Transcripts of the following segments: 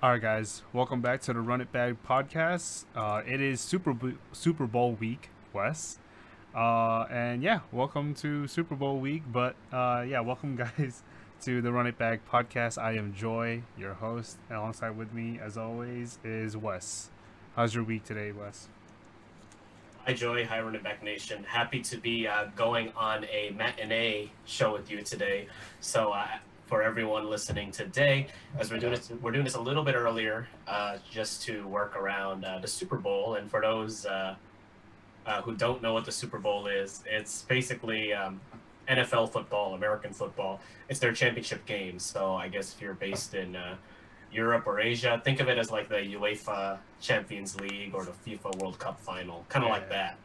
All right, guys, welcome back to the Run It Back podcast. Uh, it is Super Bo- Super Bowl week, Wes, uh, and yeah, welcome to Super Bowl week. But uh, yeah, welcome guys to the Run It Back podcast. I am Joy, your host. And alongside with me, as always, is Wes. How's your week today, Wes? Hi, Joy. Hi, Run It Back Nation. Happy to be uh, going on a matinee show with you today. So, uh, for everyone listening today, as we're doing this, we're doing this a little bit earlier, uh, just to work around uh, the Super Bowl. And for those uh, uh, who don't know what the Super Bowl is, it's basically um, NFL football, American football. It's their championship game. So, I guess if you're based in uh, Europe or Asia, think of it as like the UEFA Champions League or the FIFA World Cup final, kind of Yeah, like that.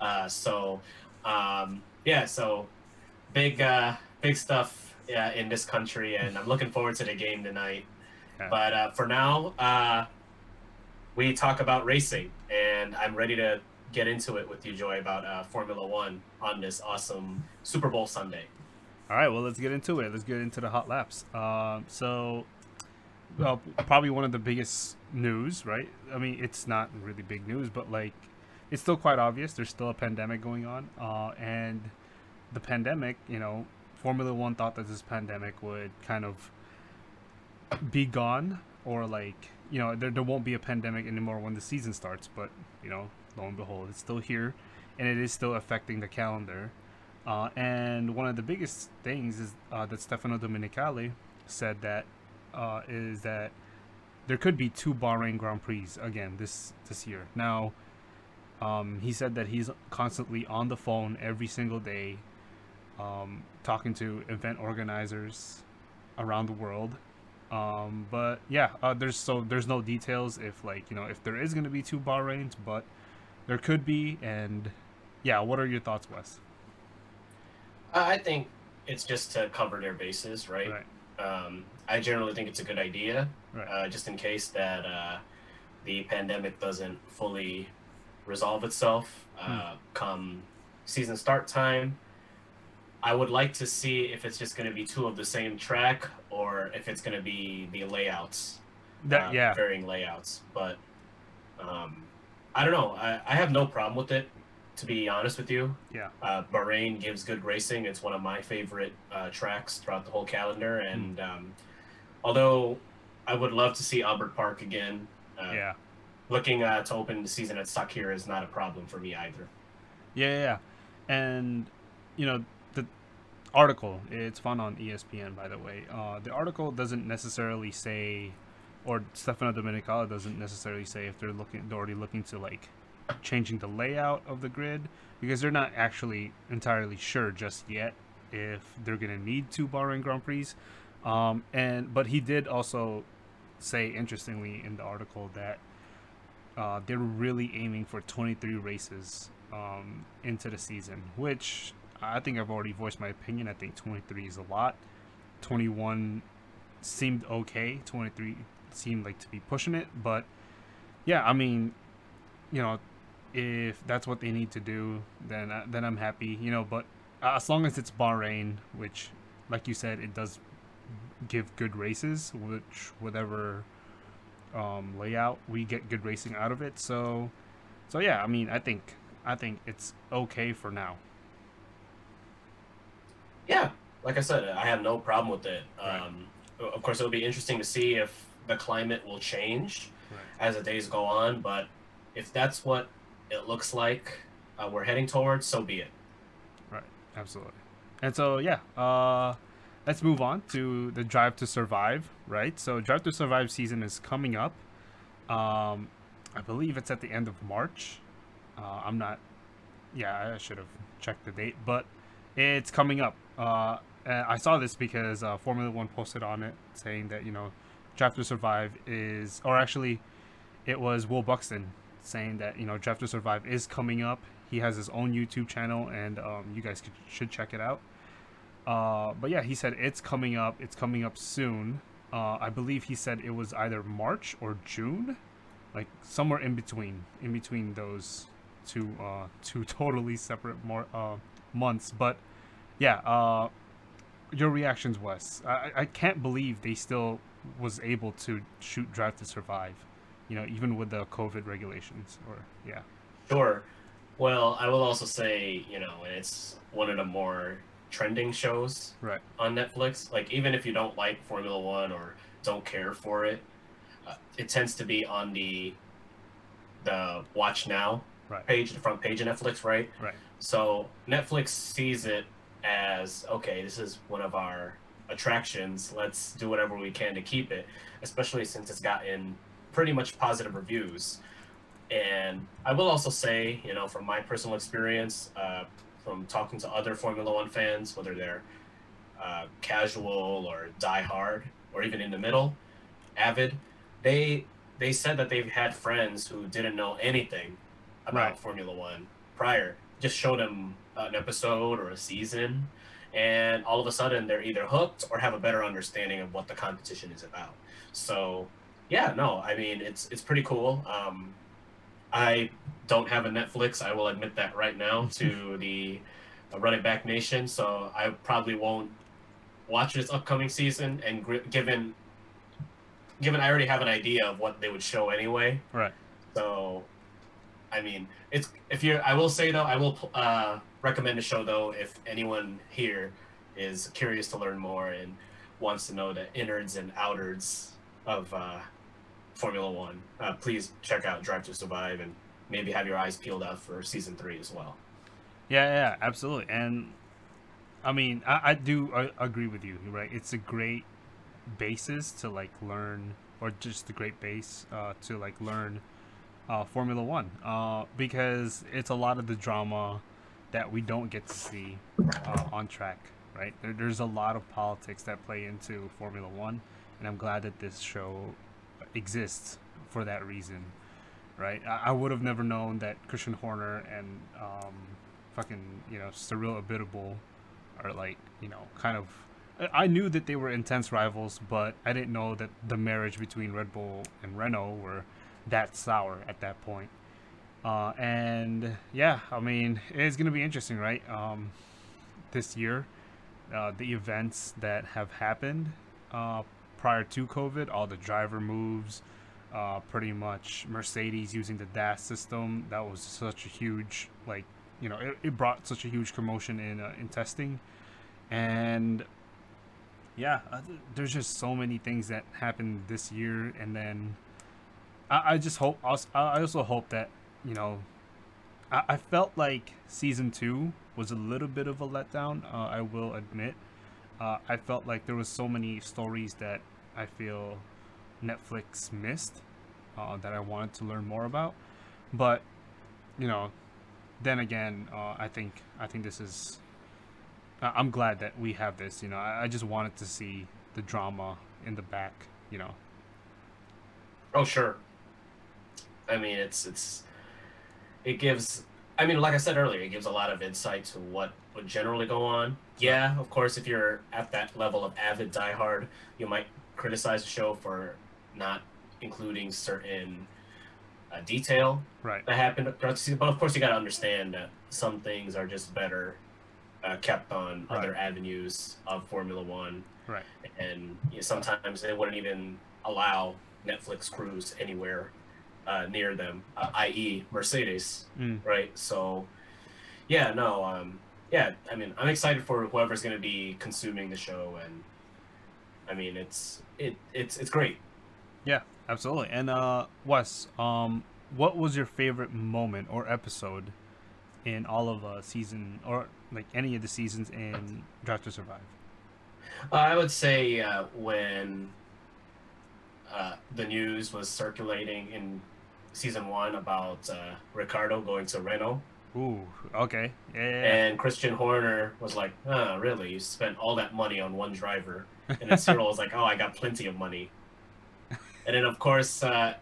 Uh, so, um, yeah, so big, uh, big stuff yeah, in this country, and I'm looking forward to the game tonight. Yeah. But uh, for now, uh, we talk about racing, and I'm ready to get into it with you, Joy, about uh, Formula One on this awesome Super Bowl Sunday. All right, well, let's get into it. Let's get into the hot laps. Um, so, well, probably one of the biggest news, right? I mean, it's not really big news, but like, it's still quite obvious. There's still a pandemic going on, uh, and the pandemic, you know, Formula One thought that this pandemic would kind of be gone, or like, you know, there, there won't be a pandemic anymore when the season starts. But you know, lo and behold, it's still here, and it is still affecting the calendar. Uh, and one of the biggest things is uh, that Stefano Domenicali said that uh, is that there could be two Bahrain Grand Prix again this this year. Now, um, he said that he's constantly on the phone every single day, um, talking to event organizers around the world. Um, but yeah, uh, there's so there's no details if like you know if there is going to be two Bahrains, but there could be. And yeah, what are your thoughts, Wes? I think it's just to cover their bases, right? Right. Um, I generally think it's a good idea, Right. uh, just in case that uh, the pandemic doesn't fully resolve itself uh, come season start time. I would like to see if it's just going to be two of the same track or if it's going to be the layouts, That uh, yeah. varying layouts. But um, I don't know. I, I have no problem with it, to be honest with you. Yeah. Uh, Bahrain gives good racing. It's one of my favorite uh, tracks throughout the whole calendar. Hmm. And um, although I would love to see Albert Park again, uh, Yeah. looking uh, to open the season at Sakhir is not a problem for me either. Yeah, yeah, yeah. And you know, article, it's found on ESPN by the way. Uh, the article doesn't necessarily say or Stefano Domenicali doesn't necessarily say if they're looking they're already looking to like changing the layout of the grid because they're not actually entirely sure just yet if they're going to need two Bahrain Grand Prix. Um, and but he did also say interestingly in the article that uh, they're really aiming for 23 races um, into the season, which I think I've already voiced my opinion. I think 23 is a lot. 21 seemed okay. 23 seemed like to be pushing it, but yeah, I mean, you know, if that's what they need to do, then uh, then I'm happy. You know, but uh, as long as it's Bahrain, which, like you said, it does give good races, which whatever um, layout we get good racing out of it. So, so yeah, I mean, I think I think it's okay for now. Yeah, like I said, I have no problem with it. Right. Um, of course, it'll be interesting to see if the climate will change Right. as the days go on. But if that's what it looks like uh, we're heading towards, so be it. Right, absolutely. And so yeah, uh, let's move on to the Drive to Survive. Right, so Drive to Survive season is coming up. Um, I believe it's at the end of March. Uh, I'm not. Yeah, I should have checked the date, but it's coming up. Uh, and I saw this because uh, Formula One posted on it saying that you know, Drive to Survive is, or actually, it was Will Buxton saying that you know Drive to Survive is coming up. He has his own YouTube channel, and um, you guys could, should check it out. Uh, but yeah, he said it's coming up. It's coming up soon. Uh, I believe he said it was either March or June, like somewhere in between, in between those two, uh, two totally separate more uh, months. But yeah, uh, your reactions, Wes. I I can't believe they still was able to shoot Drive to Survive, you know, even with the COVID regulations. Or yeah. Sure. Well, I will also say, you know, it's one of the more trending shows right. on Netflix. Like, even if you don't like Formula One or don't care for it, uh, it tends to be on the the Watch Now right. page, the front page of Netflix, right? Right. So Netflix sees it as okay, this is one of our attractions. Let's do whatever we can to keep it, especially since it's gotten pretty much positive reviews. And I will also say, you know, from my personal experience, uh, from talking to other Formula One fans, whether they're uh, casual or diehard or even in the middle, avid, they they said that they've had friends who didn't know anything about Right. Formula One prior. Just showed them an episode or a season, and all of a sudden they're either hooked or have a better understanding of what the competition is about. So, yeah, no, I mean it's it's pretty cool. Um, I don't have a Netflix. I will admit that right now to the uh, Run It Back Nation. So I probably won't watch this upcoming season. And gr- given given I already have an idea of what they would show anyway, Right. so I mean it's if you're I will say though I will uh, recommend the show though if anyone here is curious to learn more and wants to know the innards and outards of uh, Formula One, uh, please check out Drive to Survive and maybe have your eyes peeled out for season three as well. Yeah, yeah, absolutely. And I mean, I, I do I agree with you, right? It's a great basis to like learn, or just a great base uh, to like learn uh, Formula One, uh, because it's a lot of the drama that we don't get to see uh, on track, right? There, there's a lot of politics that play into Formula One, and I'm glad that this show exists for that reason, right? I, I would have never known that Christian Horner and um, fucking you know Cyril Abiteboul are like you know kind of. I- I knew that they were intense rivals, but I didn't know that the marriage between Red Bull and Renault were that sour at that point. Uh, and yeah, I mean, it's gonna be interesting, right? Um, this year, uh, the events that have happened uh, prior to COVID, all the driver moves, uh, pretty much Mercedes using the DAS system. That was such a huge, like, you know, it, it brought such a huge commotion in uh, in testing, and yeah, uh, there's just so many things that happened this year, and then I, I just hope I also hope that you know I, I felt like season two was a little bit of a letdown. Uh, I will admit. Uh, I felt like there was so many stories that I feel Netflix missed uh, that I wanted to learn more about. But you know, then again, uh, I think I think this is. I'm glad that we have this. You know, I, I just wanted to see the drama in the back. You know, Oh sure. I mean it's it's it gives I mean like I said earlier, it gives a lot of insight to what would generally go on. Yeah, of course if you're at that level of avid diehard, you might criticize the show for not including certain uh, detail right? that happened throughout the season. But of course you gotta understand that some things are just better uh, kept on Right. other avenues of Formula One Right. and you know, sometimes they wouldn't even allow Netflix crews anywhere uh, near them, uh, i.e., Mercedes, Mm. right? So, yeah, no, um, yeah, I mean, I'm excited for whoever's going to be consuming the show, and I mean, it's it it's it's great. Yeah, absolutely. And uh, Wes, um, what was your favorite moment or episode in all of uh, season or like any of the seasons in Drive to Survive? Uh, I would say uh, when uh, the news was circulating in season one about uh, Ricciardo going to Renault. Ooh, okay, yeah. And Christian Horner was like, "Oh, really? You spent all that money on one driver?" And then Cyril was like, "Oh, I got plenty of money." And then, of course, uh,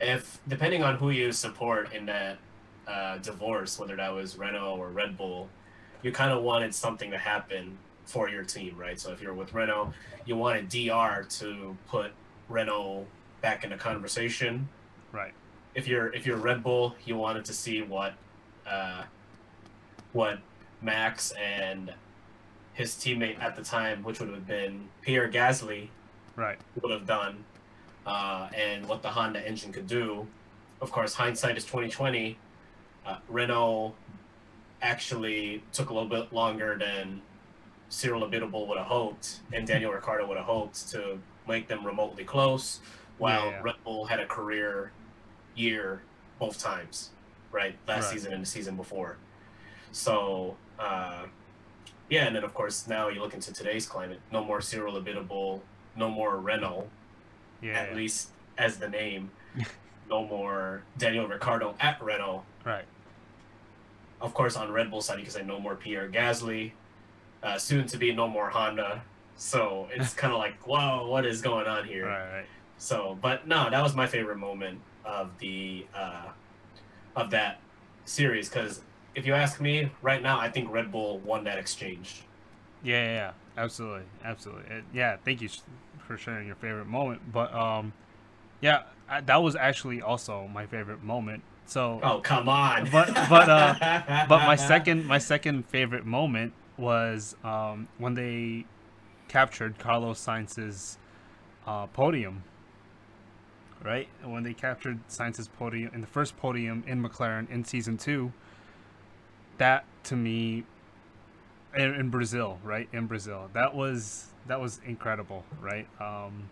if depending on who you support in that uh, divorce, whether that was Renault or Red Bull, you kind of wanted something to happen for your team, right? So if you're with Renault, you wanted DR to put Renault back in the conversation. right, If you're if you're Red Bull, you wanted to see what uh, what Max and his teammate at the time, which would have been Pierre Gasly, right, would have done, uh, and what the Honda engine could do. Of course, hindsight is twenty twenty. Uh, Renault actually took a little bit longer than Cyril Abiteboul would have hoped and Daniel Ricciardo would have hoped to make them remotely close, while Yeah. Red Bull had a career year both times, right? Last Right. season and the season before. So, uh, yeah, and then of course now you look into today's climate. No more Cyril Abiteboul, no more Renault, yeah, at yeah. least as the name. no more Daniel Ricciardo at Renault. right, Of course, on Red Bull side, you can say no more Pierre Gasly. Uh, soon to be no more Honda. So it's kind of like, whoa, what is going on here? right, right. So, but no, that was my favorite moment of the uh, of that series because if you ask me right now, I think Red Bull won that exchange. Yeah, yeah, yeah, absolutely, absolutely. It, yeah, thank you for sharing your favorite moment. But um, yeah, I, that was actually also my favorite moment. So, Oh come on! But- but, uh, but my second my second favorite moment was um when they captured Carlos Sainz's uh, podium. Right when they captured Sainz's podium in the first podium in McLaren in season two. That to me, in, in Brazil, right in Brazil, that was that was incredible, right? Um,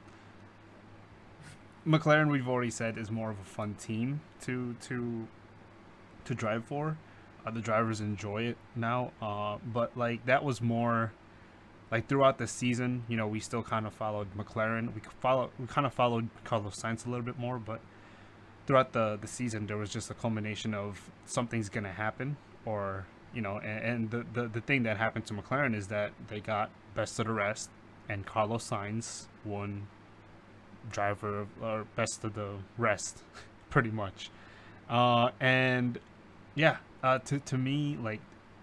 McLaren, we've already said, is more of a fun team to to to drive for. Uh, the drivers enjoy it now, uh, but like that was more like throughout the season. You know, we still kind of followed McLaren. We follow we kind of followed Carlos Sainz a little bit more, but throughout the the season, there was just a culmination of something's gonna happen, or you know, and, and the, the the thing that happened to McLaren is that they got best of the rest, and Carlos Sainz won driver or best of the rest, pretty much. Uh, and yeah, uh, to to me, like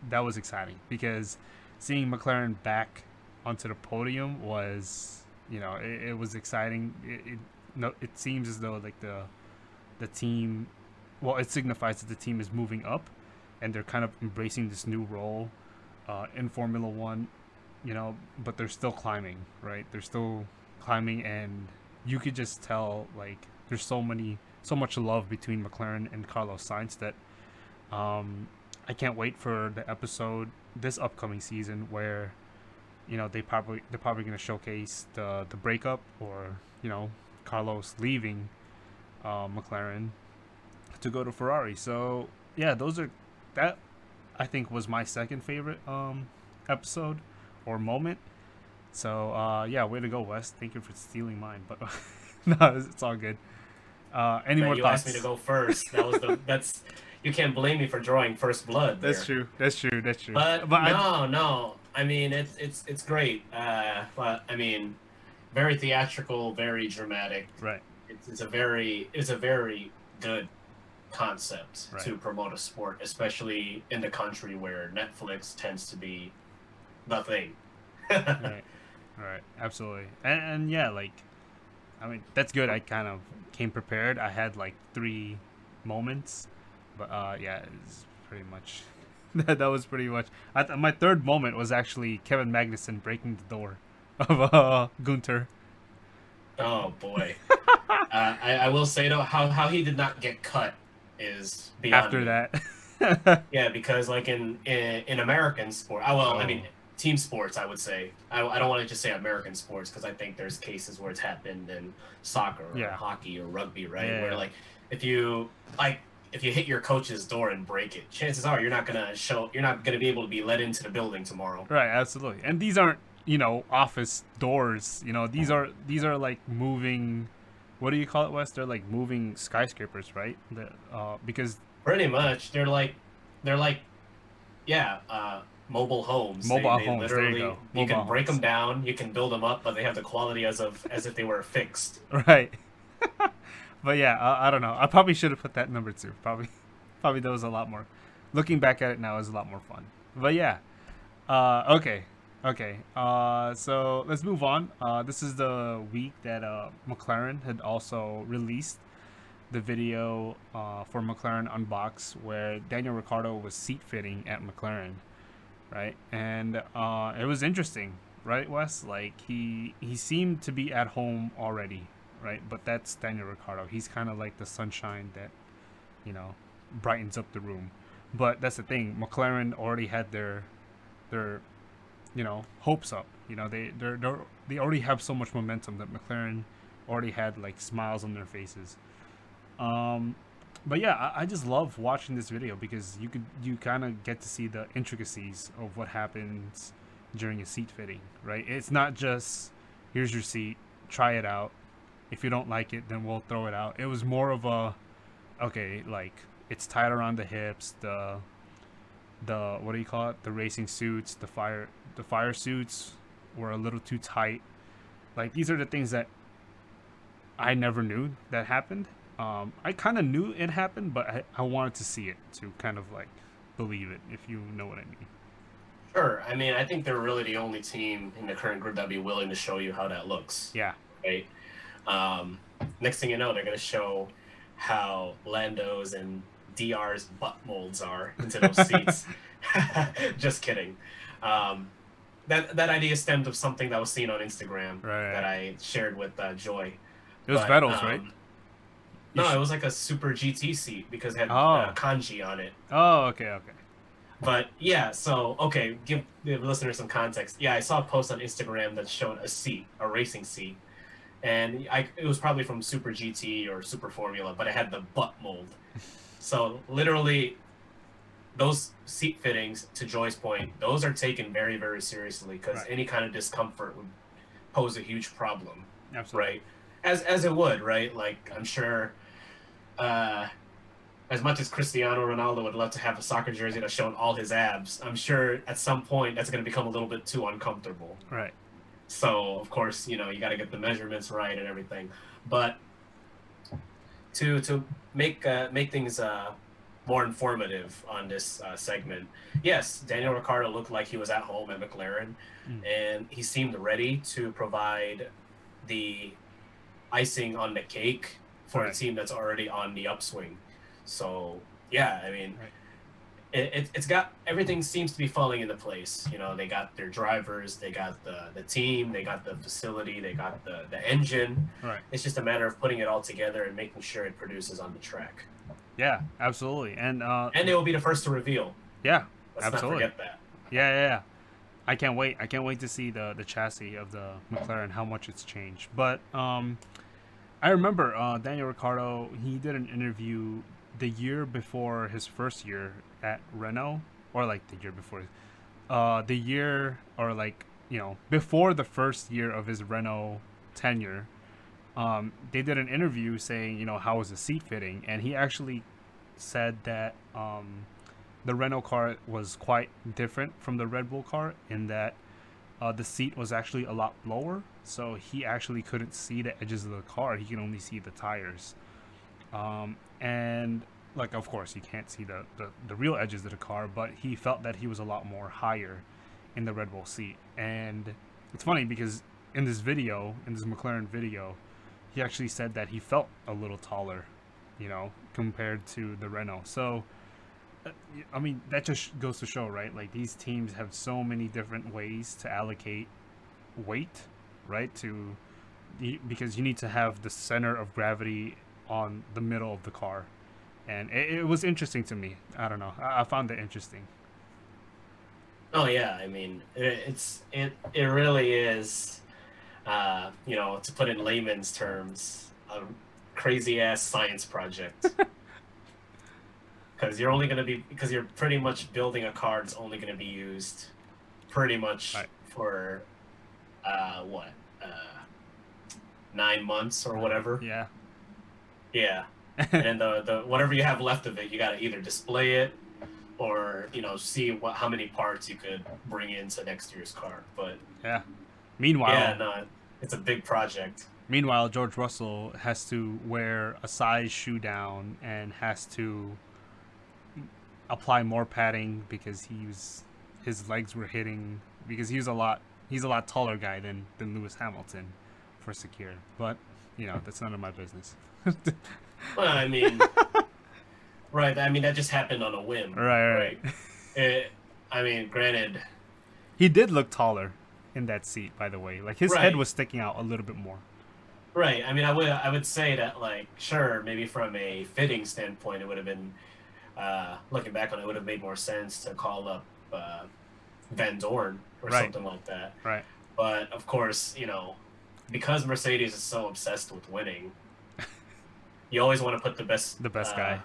that was exciting because seeing McLaren back onto the podium was, you know, it, it was exciting. It, it no, it seems as though like the the team, well, it signifies that the team is moving up, and they're kind of embracing this new role uh, in Formula One. You know, but they're still climbing, right? They're still climbing, and you could just tell like there's so many so much love between McLaren and Carlos Sainz that um, I can't wait for the episode this upcoming season where you know they probably they're probably going to showcase the the breakup or you know Carlos leaving uh, McLaren to go to Ferrari. So yeah, those are that I think was my second favorite um, episode or moment. So uh, yeah, way to go, Wes. Thank you for stealing mine, but no, it's, all good. Uh, any But more you thoughts? asked me to go first. That was the that's you can't blame me for drawing first blood. That's there. true. That's true. That's true. But, I- no, no. I mean, it's it's it's great. Uh, but I mean, very theatrical, very dramatic. right. It's, it's a very it's a very good concept Right. to promote a sport, especially in the country where Netflix tends to be the thing. right. Right. Absolutely. And, and yeah, like, I mean, that's good. I kind of came prepared. I had like three moments, but uh, yeah, it's pretty much. that, that was pretty much. I th- my third moment was actually Kevin Magnussen breaking the door of uh, Gunter. Oh boy. uh, I, I will say though, how how he did not get cut is beyond After that, Yeah, because like in in, in American sport, oh, well, I mean Oh. team sports, I would say. I, I don't want to just say American sports because I think there's cases where it's happened in soccer or Yeah. hockey or rugby, right? Yeah. Where like if you like if you hit your coach's door and break it, chances are you're not gonna show you're not gonna be able to be let into the building tomorrow. right? Absolutely. And these aren't you know office doors. You know these are these are like moving. What do you call it, Wes? They're like moving skyscrapers, right? The, uh, because Pretty much, they're like they're like yeah, uh, mobile homes. Mobile they homes, there you Literally, go. you can Mobile break homes. them down, you can build them up, but they have the quality as of as if they were fixed. Right. but yeah, I, I don't know. I probably should have put that number two. Probably, probably that was a lot more. Looking back at it now is a lot more fun. But yeah. Uh, okay. Okay. Uh, so let's move on. Uh, this is the week that uh, McLaren had also released the video uh, for McLaren Unbox where Daniel Ricciardo was seat fitting at McLaren. right? And uh, it was interesting, right, Wes? Like he he seemed to be at home already, right? But that's Daniel Ricciardo. He's kind of like the sunshine that, you know, brightens up the room. But that's the thing. McLaren already had their their you know hopes up. You know they they they they already have so much momentum that McLaren already had like smiles on their faces. Um, but yeah, I, I just love watching this video because you could you kind of get to see the intricacies of what happens during a seat fitting, right? It's not just here's your seat, try it out. If you don't like it, then we'll throw it out. It was more of a okay, like it's tight around the hips, the the what do you call it? The racing suits, the fire the fire suits were a little too tight. Like these are the things that I never knew that happened. Um, I kind of knew it happened, but I, I wanted to see it to kind of like believe it, if you know what I mean. Sure. I mean, I think they're really the only team in the current group that'd be willing to show you how that looks. Yeah. Right. Um, next thing you know, they're going to show how Lando's and DR's butt molds are into those seats. Just kidding. Um, that that idea stemmed of something that was seen on Instagram Right. that I shared with uh, Joy. It was But, um, right? No, sh- it was like a super GT seat because it had Oh. uh, kanji on it. Oh, okay, okay. But yeah, so okay, give the listeners some context. Yeah, I saw a post on Instagram that showed a seat, a racing seat, and I it was probably from Super GT or Super Formula, but it had the butt mold. So literally, those seat fittings, to Joy's point, those are taken very very seriously because Right. any kind of discomfort would pose a huge problem Absolutely. right? As as it would, right? Like I'm sure, uh, as much as Cristiano Ronaldo would love to have a soccer jersey that's showing all his abs, I'm sure at some point that's going to become a little bit too uncomfortable. Right. So of course, you know, you got to get the measurements right and everything. But to to make uh, make things uh, more informative on this uh, segment, yes, Daniel Ricciardo looked like he was at home at McLaren, Mm. and he seemed ready to provide the icing on the cake for Right. a team that's already on the upswing. So yeah, I mean, Right. It, it, it's got everything seems to be falling into place. You know, they got their drivers, they got the the team, they got the facility, they got the the engine. Right. It's just a matter of putting it all together and making sure it produces on the track. Yeah, absolutely. And uh, And they will be the first to reveal. yeah, Let's Absolutely. not forget that. Yeah, yeah, yeah. I can't wait. I can't wait to see the the chassis of the McLaren, how much it's changed. But um, I remember uh, Daniel Ricciardo. He did an interview the year before his first year at Renault, or like the year before, uh, the year or like you know before the first year of his Renault tenure. Um, they did an interview saying, you know, how was the seat fitting, and he actually said that um, the Renault car was quite different from the Red Bull car in that uh, the seat was actually a lot lower, so he actually couldn't see the edges of the car. He could only see the tires. Um, and like, of course, you can't see the, the the real edges of the car, but he felt that he was a lot more higher in the Red Bull seat. And it's funny because in this video, in this McLaren video, he actually said that he felt a little taller, you know, compared to the Renault. So uh, I mean, that just goes to show, right? Like these teams have so many different ways to allocate weight, right? To because you need to have the center of gravity on the middle of the car, and it, it was interesting to me. I don't know. I, I found it interesting. Oh yeah, I mean it, it's it it really is, uh, you know, to put in layman's terms, a crazy ass science project. Because you're only gonna be because you're pretty much building a car that's only gonna be used, pretty much Right. for, uh, what, uh, nine months or whatever. Yeah. Yeah. and the, the whatever you have left of it, you got to either display it or you know see what how many parts you could bring into next year's car. But yeah, Meanwhile, yeah, no, it's a big project. Meanwhile, George Russell has to wear a size shoe down and has to apply more padding because he was his legs were hitting because he was a lot he's a lot taller guy than than Lewis Hamilton for secure. But you know that's none of my business. Well, I mean, right? I mean that just happened on a whim, right, right. It, I mean, granted, he did look taller in that seat, by the way. Like his Right. head was sticking out a little bit more. right? I mean, I would I would say that like sure, maybe from a fitting standpoint, it would have been uh, looking back on it, it would have made more sense to call up uh, Vandoorne or Right. something like that. Right. But of course, you know, because Mercedes is so obsessed with winning, you always want to put the best The best uh, guy.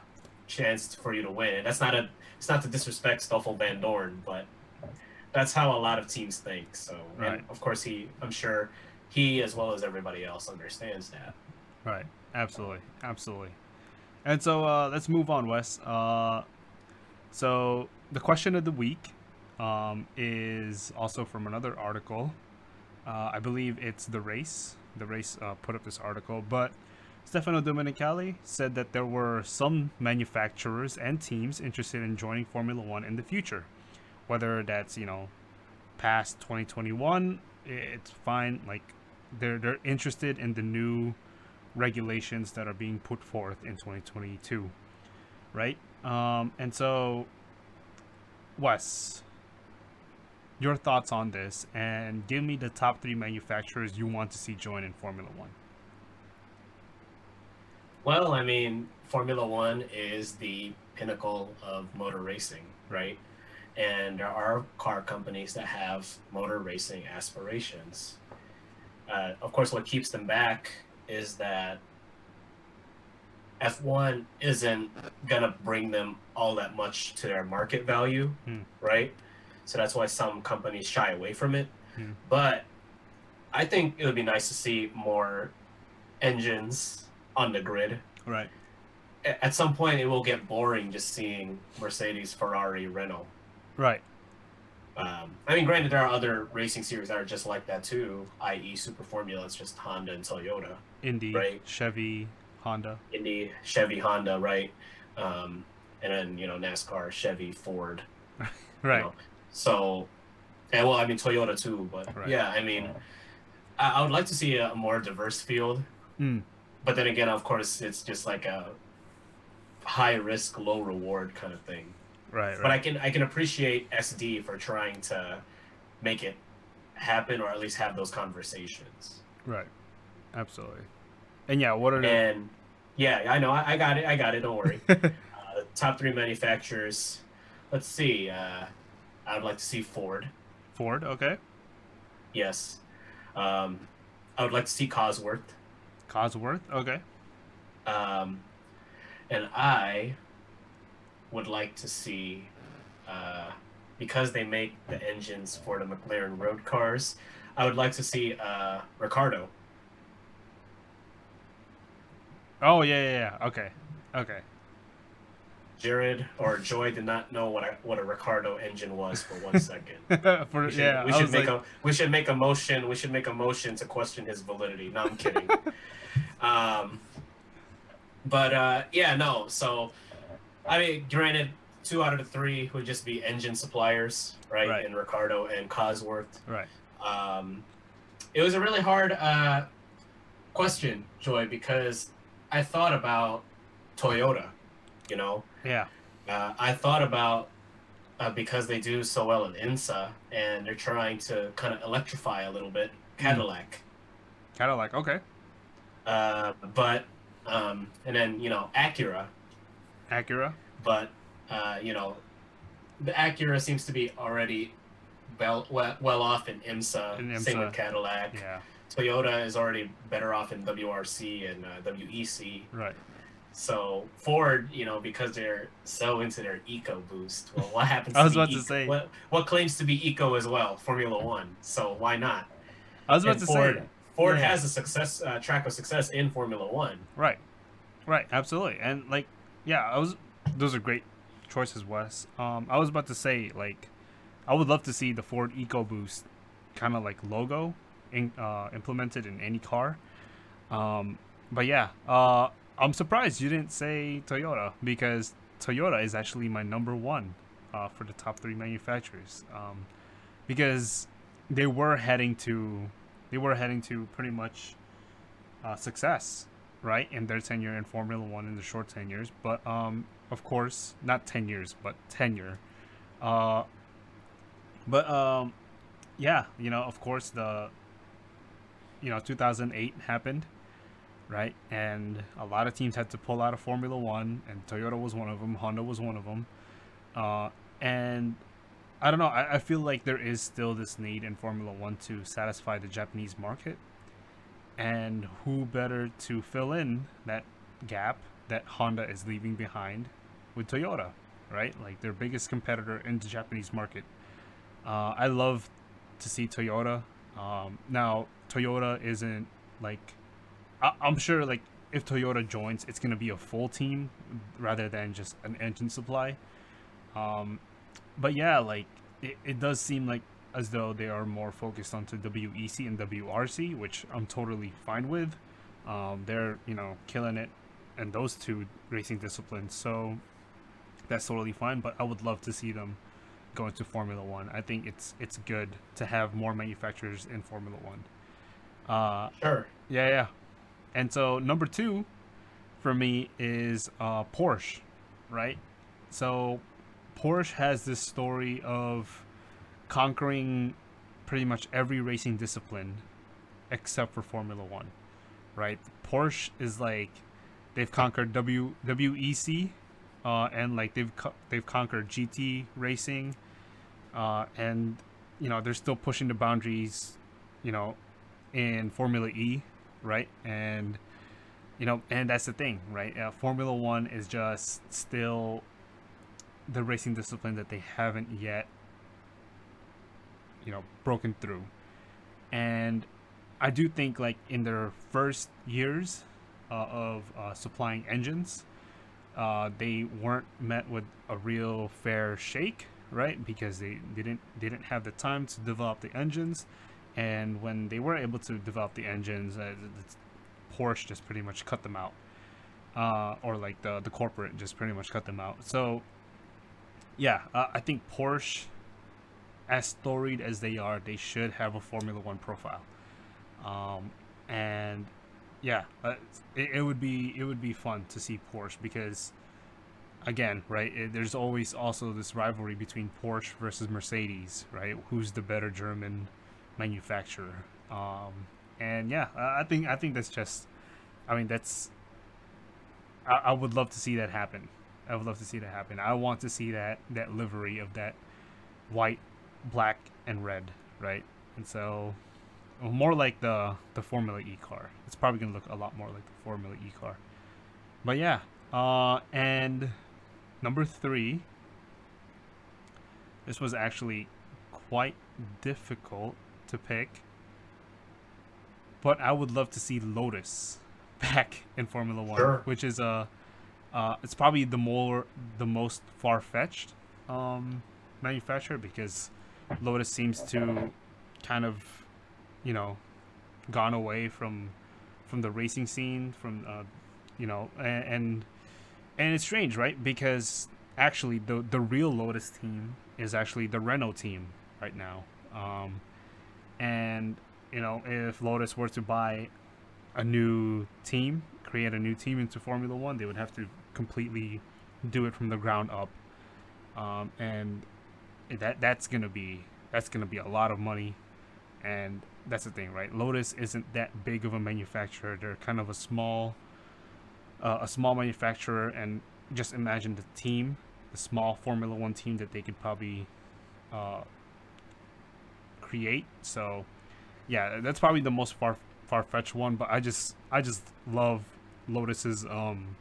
chance for you to win. And that's not a it's not to disrespect Stoffel Vandoorne, but that's how a lot of teams think. So Right. and of course he I'm sure he as well as everybody else understands that. Right. Absolutely. Absolutely. And so uh, let's move on, Wes. Uh, so the question of the week um, is also from another article. Uh, I believe it's the race. The race uh, put up this article, but Stefano Domenicali said that there were some manufacturers and teams interested in joining Formula One in the future, whether that's you know past 2021. It's fine. Like they're they're interested in the new regulations that are being put forth in 2022, right? Um, and so, Wes, your thoughts on this, and give me the top three manufacturers you want to see join in Formula One. Well, I mean, Formula One is the pinnacle of motor racing, right? And there are car companies that have motor racing aspirations. Uh, of course, what keeps them back is that F1 isn't going to bring them all that much to their market value, Hmm. right? So that's why some companies shy away from it. Hmm. But I think it would be nice to see more engines on the grid Right. at some point it will get boring just seeing Mercedes, Ferrari, Renault. Right. Um, I mean, granted, there are other racing series that are just like that too, i.e., Super Formula. It's just Honda and Toyota, Indy, Right. Chevy, Honda. Indy, Chevy, Honda, right? Um, and then you know NASCAR, Chevy, Ford. you Right. know. So, and well, I mean Toyota too, but Right. yeah, I mean, I, I would like to see a more diverse field. Mm. But then again, of course, it's just like a high risk, low reward kind of thing. Right. But I can I can appreciate SD for trying to make it happen or at least have those conversations. Right. Absolutely. And yeah, what are the And yeah, I know I, I got it. I got it. Don't worry. uh, top three manufacturers. Let's see. Uh, I would like to see Ford. Ford? Okay. Yes. Um, I would like to see Cosworth. Cosworth? Okay. Um, and I would like to see, uh, because they make the engines for the McLaren road cars, I would like to see uh, Ricardo. Oh yeah, yeah, yeah. Okay. Okay. Jared or Joy did not know what a, what a Ricardo engine was for one second. For, We should, yeah, we should make like, a we should make a motion. We should make a motion to question his validity. No, I'm kidding. um, but uh, yeah, no. So, I mean, granted, two out of the three would just be engine suppliers, right? Right. In Ricardo and Cosworth. right. Um, it was a really hard uh, question, Joy, because I thought about Toyota. You know, Yeah. uh, I thought about uh, because they do so well in IMSA and they're trying to kind of electrify a little bit Cadillac. Cadillac. Okay. Uh, but um, and then you know Acura, Acura. but uh, you know the Acura seems to be already well well, well off in IMSA. In Same with Cadillac. Yeah. Toyota is already better off in WRC and uh, WEC. Right. So Ford, you know, because they're so into their EcoBoost. Well, what happens? I was about to say. what, what claims to be eco as well, Formula One. So why not? I was about And to Ford, say. Ford Yeah. has a success uh, track of success in Formula One. Right. Right. Absolutely. And like, yeah, I was. Those are great choices, Wes. Um, I was about to say like, I would love to see the Ford EcoBoost kind of like logo in, uh, implemented in any car. Um, but yeah, uh, I'm surprised you didn't say Toyota because Toyota is actually my number one uh, for the top three manufacturers. Um, because they were heading to, they were heading to pretty much uh, success, right, in their tenure in Formula One in the short ten years. But um, of course, not ten years, but tenure. Uh, But um, yeah, you know, of course the you know 2008 happened, right? And a lot of teams had to pull out of Formula One, and Toyota was one of them. Honda was one of them. Uh, and I don't know. I, I feel like there is still this need in Formula One to satisfy the Japanese market, and who better to fill in that gap that Honda is leaving behind with Toyota, right? Like their biggest competitor in the Japanese market. Uh, I love to see Toyota. Um, now Toyota isn't like I- I'm sure like if Toyota joins, it's gonna be a full team rather than just an engine supply. Um, but yeah, like it, it does seem like as though they are more focused onto WEC and WRC, which I'm totally fine with. Um, they're you know killing it in those two racing disciplines, so that's totally fine. But I would love to see them go into Formula One. I think it's it's good to have more manufacturers in Formula One. Uh, Sure. yeah, yeah. And so number two for me is uh, Porsche, right? So Porsche has this story of conquering pretty much every racing discipline except for Formula One, right? Porsche is like they've conquered W WEC, uh, and like they've co- they've conquered GT racing, uh, and you know they're still pushing the boundaries, you know, in Formula E, right? And you know, and that's the thing, right? Uh, Formula One is just still the racing discipline that they haven't yet, you know, broken through. And I do think, like in their first years uh, of uh, supplying engines, uh, they weren't met with a real fair shake, right? Because they didn't didn't have the time to develop the engines, and when they were able to develop the engines, uh, Porsche just pretty much cut them out, uh, or like the the corporate just pretty much cut them out. So, yeah, uh, I think Porsche, as storied as they are, they should have a Formula One profile, um, and yeah, uh, it, it would be it would be fun to see Porsche because, again, right, it, there's always also this rivalry between Porsche versus Mercedes, right? Who's the better German manufacturer? Um, and yeah, I think I think that's just, I mean, that's. I, I would love to see that happen. I would love to see that happen. I want to see that that livery of that white, black, and red, right? And so, more like the the Formula E car. It's probably gonna look a lot more like the Formula E car. But yeah, uh, and number three. This was actually quite difficult to pick, but I would love to see Lotus back in Formula One, Sure. which is a, uh, it's probably the more the most far fetched um, manufacturer because Lotus seems to kind of, you know, gone away from from the racing scene, from uh, you know, and, and and it's strange, right? Because actually, the the real Lotus team is actually the Renault team right now, um, and you know, if Lotus were to buy a new team, create a new team into Formula One, they would have to completely do it from the ground up, um, and that that's gonna be that's gonna be a lot of money, and that's the thing, right? Lotus isn't that big of a manufacturer; they're kind of a small, uh, a small manufacturer, and just imagine the team, the small Formula One team that they could probably uh, create. So, yeah, that's probably the most far far fetched one. But I just I just love Lotus's um,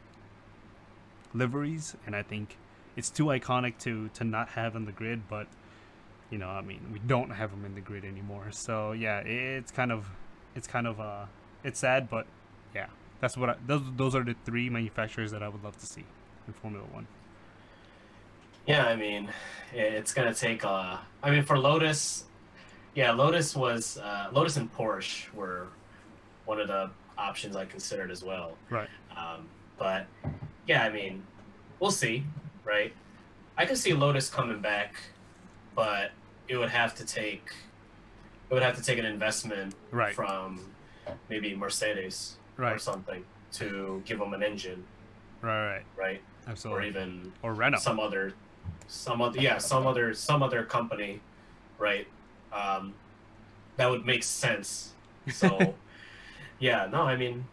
liveries, and I think it's too iconic to to not have in the grid. But you know, I mean, we don't have them in the grid anymore. So yeah, it's kind of it's kind of uh it's sad, but yeah, that's what I, those those are the three manufacturers that I would love to see in Formula One. Yeah, I mean, it's gonna take. Uh, I mean, for Lotus, yeah, Lotus was uh, Lotus and Porsche were one of the options I considered as well. Right. Um, but yeah, I mean, we'll see, right? I can see Lotus coming back, but it would have to take it would have to take an investment Right. from maybe Mercedes or something to give them an engine, Right. Right. right? Or even Or Renault. some other some other yeah some other some other company right? Um, that would make sense. So, yeah, no, I mean,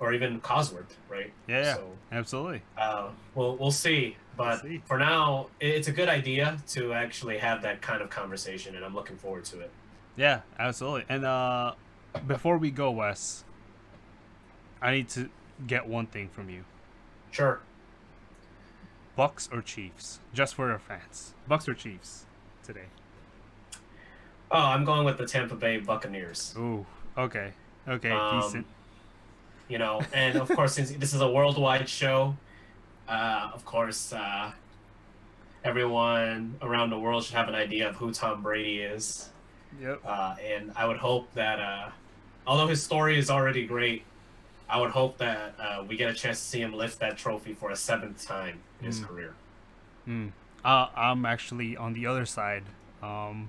or even Cosworth, right? Yeah. So, Absolutely. uh, we'll we'll see. But see. for now, it's a good idea to actually have that kind of conversation, and I'm looking forward to it. Yeah, absolutely. And uh, before we go, Wes, I need to get one thing from you: Sure. Bucks or Chiefs? Just for our fans, Bucks or Chiefs today? Oh, I'm going with the Tampa Bay Buccaneers. Ooh, okay, okay, Um, decent. you know and of course since this is a worldwide show uh, of course uh, everyone around the world should have an idea of who tom brady is Yep. uh, and i would hope that uh, although his story is already great i would hope that uh, we get a chance to see him lift that trophy for a seventh time in his Mm. career Mm. Uh, I'm actually on the other side. Um,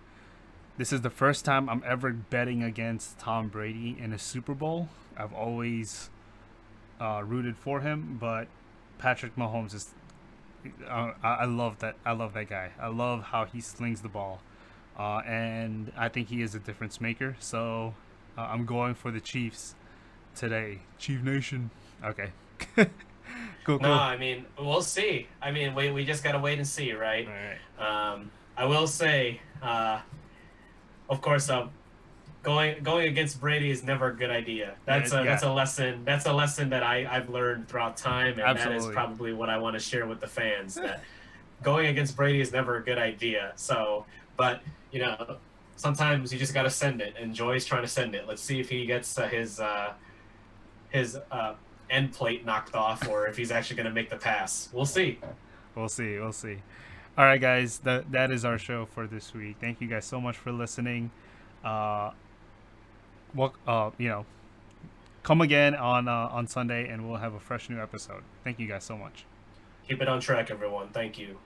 this is the first time I'm ever betting against Tom Brady in a Super Bowl. I've always uh, rooted for him, but Patrick Mahomes is. Uh, I, I love that. I love that guy. I love how he slings the ball, uh, and I think he is a difference maker. So uh, I'm going for the Chiefs today. Chief Nation. Okay. cool. Cool. no i mean we'll see i mean we, we just gotta wait and see right All right. Um, I will say, uh, of course, uh, going going against Brady is never a good idea. That's a Yeah. that's a lesson. That's a lesson that I I've learned throughout time, and that Absolutely. is probably what I want to share with the fans. That going against Brady is never a good idea. So, but you know, sometimes you just got to send it, and Joy's trying to send it. Let's see if he gets uh, his uh, his uh, end plate knocked off, or if he's actually going to make the pass. We'll see. We'll see. We'll see. All right, guys. That that is our show for this week. Thank you guys so much for listening. Uh, what uh, you know, come again on uh, on Sunday, and we'll have a fresh new episode. Thank you guys so much. Keep it on track, everyone. Thank you.